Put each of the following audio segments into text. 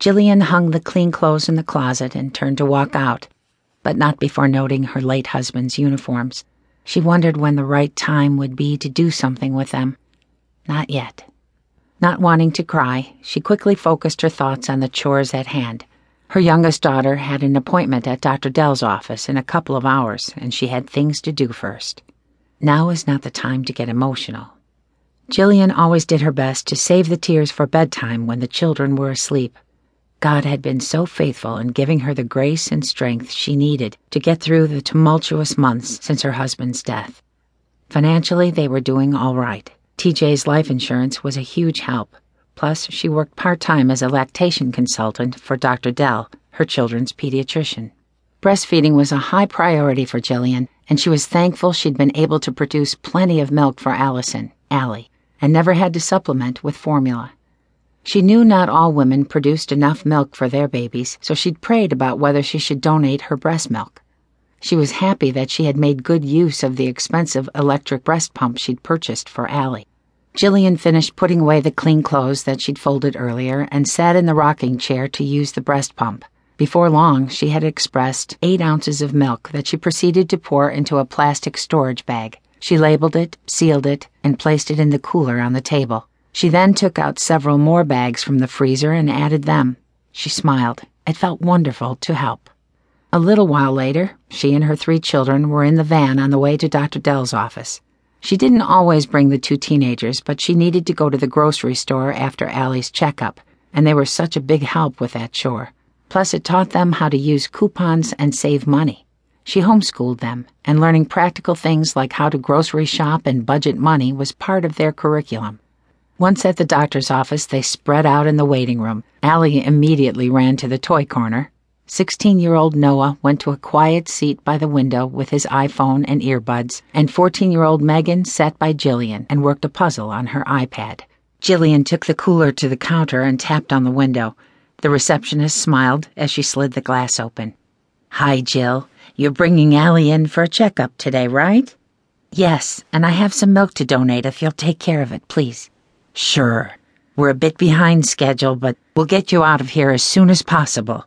Jillian hung the clean clothes in the closet and turned to walk out, but not before noting her late husband's uniforms. She wondered when the right time would be to do something with them. Not yet. Not wanting to cry, she quickly focused her thoughts on the chores at hand. Her youngest daughter had an appointment at Dr. Dell's office in a couple of hours, and she had things to do first. Now is not the time to get emotional. Jillian always did her best to save the tears for bedtime when the children were asleep. God had been so faithful in giving her the grace and strength she needed to get through the tumultuous months since her husband's death. Financially, they were doing all right. TJ's life insurance was a huge help. Plus, she worked part time as a lactation consultant for Dr. Dell, her children's pediatrician. Breastfeeding was a high priority for Jillian, and she was thankful she'd been able to produce plenty of milk for Allison, Allie, and never had to supplement with formula. She knew not all women produced enough milk for their babies, so she'd prayed about whether she should donate her breast milk. She was happy that she had made good use of the expensive electric breast pump she'd purchased for Allie. Jillian finished putting away the clean clothes that she'd folded earlier and sat in the rocking chair to use the breast pump. Before long, she had expressed eight ounces of milk that she proceeded to pour into a plastic storage bag. She labeled it, sealed it, and placed it in the cooler on the table. She then took out several more bags from the freezer and added them. She smiled. It felt wonderful to help. A little while later, she and her three children were in the van on the way to Dr. Dell's office. She didn't always bring the two teenagers, but she needed to go to the grocery store after Allie's checkup, and they were such a big help with that chore. Plus, it taught them how to use coupons and save money. She homeschooled them, and learning practical things like how to grocery shop and budget money was part of their curriculum. Once at the doctor's office, they spread out in the waiting room. Allie immediately ran to the toy corner. 16 year old Noah went to a quiet seat by the window with his iPhone and earbuds, and 14 year old Megan sat by Jillian and worked a puzzle on her iPad. Jillian took the cooler to the counter and tapped on the window. The receptionist smiled as she slid the glass open. Hi, Jill. You're bringing Allie in for a checkup today, right? Yes, and I have some milk to donate if you'll take care of it, please. Sure. We're a bit behind schedule, but we'll get you out of here as soon as possible.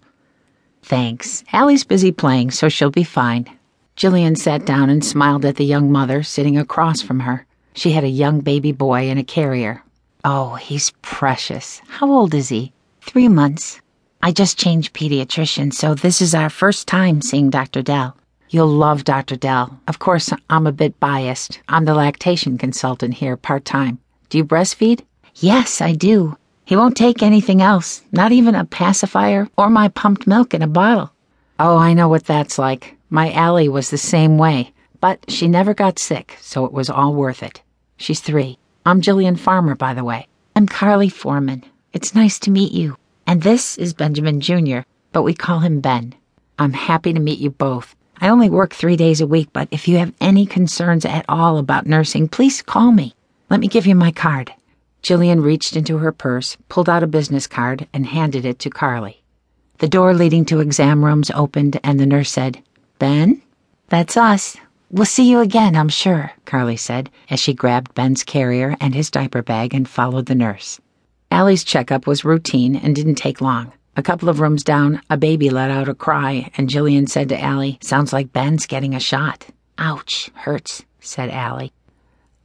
Thanks. Allie's busy playing, so she'll be fine. Jillian sat down and smiled at the young mother sitting across from her. She had a young baby boy in a carrier. Oh, he's precious. How old is he? Three months. I just changed pediatrician, so this is our first time seeing Dr. Dell. You'll love Dr. Dell. Of course, I'm a bit biased. I'm the lactation consultant here part time. Do you breastfeed? Yes, I do. He won't take anything else, not even a pacifier or my pumped milk in a bottle. Oh, I know what that's like. My Allie was the same way, but she never got sick, so it was all worth it. She's three. I'm Jillian Farmer, by the way. I'm Carly Foreman. It's nice to meet you. And this is Benjamin Jr., but we call him Ben. I'm happy to meet you both. I only work three days a week, but if you have any concerns at all about nursing, please call me. Let me give you my card. Jillian reached into her purse, pulled out a business card, and handed it to Carly. The door leading to exam rooms opened, and the nurse said, Ben? That's us. We'll see you again, I'm sure, Carly said, as she grabbed Ben's carrier and his diaper bag and followed the nurse. Allie's checkup was routine and didn't take long. A couple of rooms down, a baby let out a cry, and Jillian said to Allie, Sounds like Ben's getting a shot. Ouch, hurts, said Allie.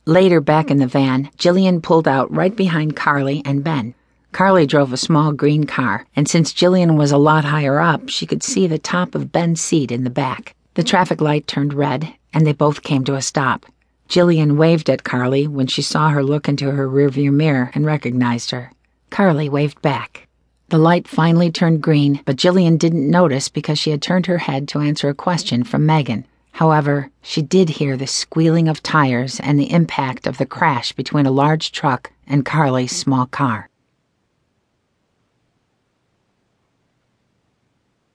Later, back in the van, Jillian pulled out right behind Carly and Ben. Carly drove a small green car, and since Jillian was a lot higher up, she could see the top of Ben's seat in the back. The traffic light turned red, and they both came to a stop. Jillian waved at Carly when she saw her look into her rearview mirror and recognized her. Carly waved back. The light finally turned green, but Jillian didn't notice because she had turned her head to answer a question from Megan. However, she did hear the squealing of tires and the impact of the crash between a large truck and Carly's small car.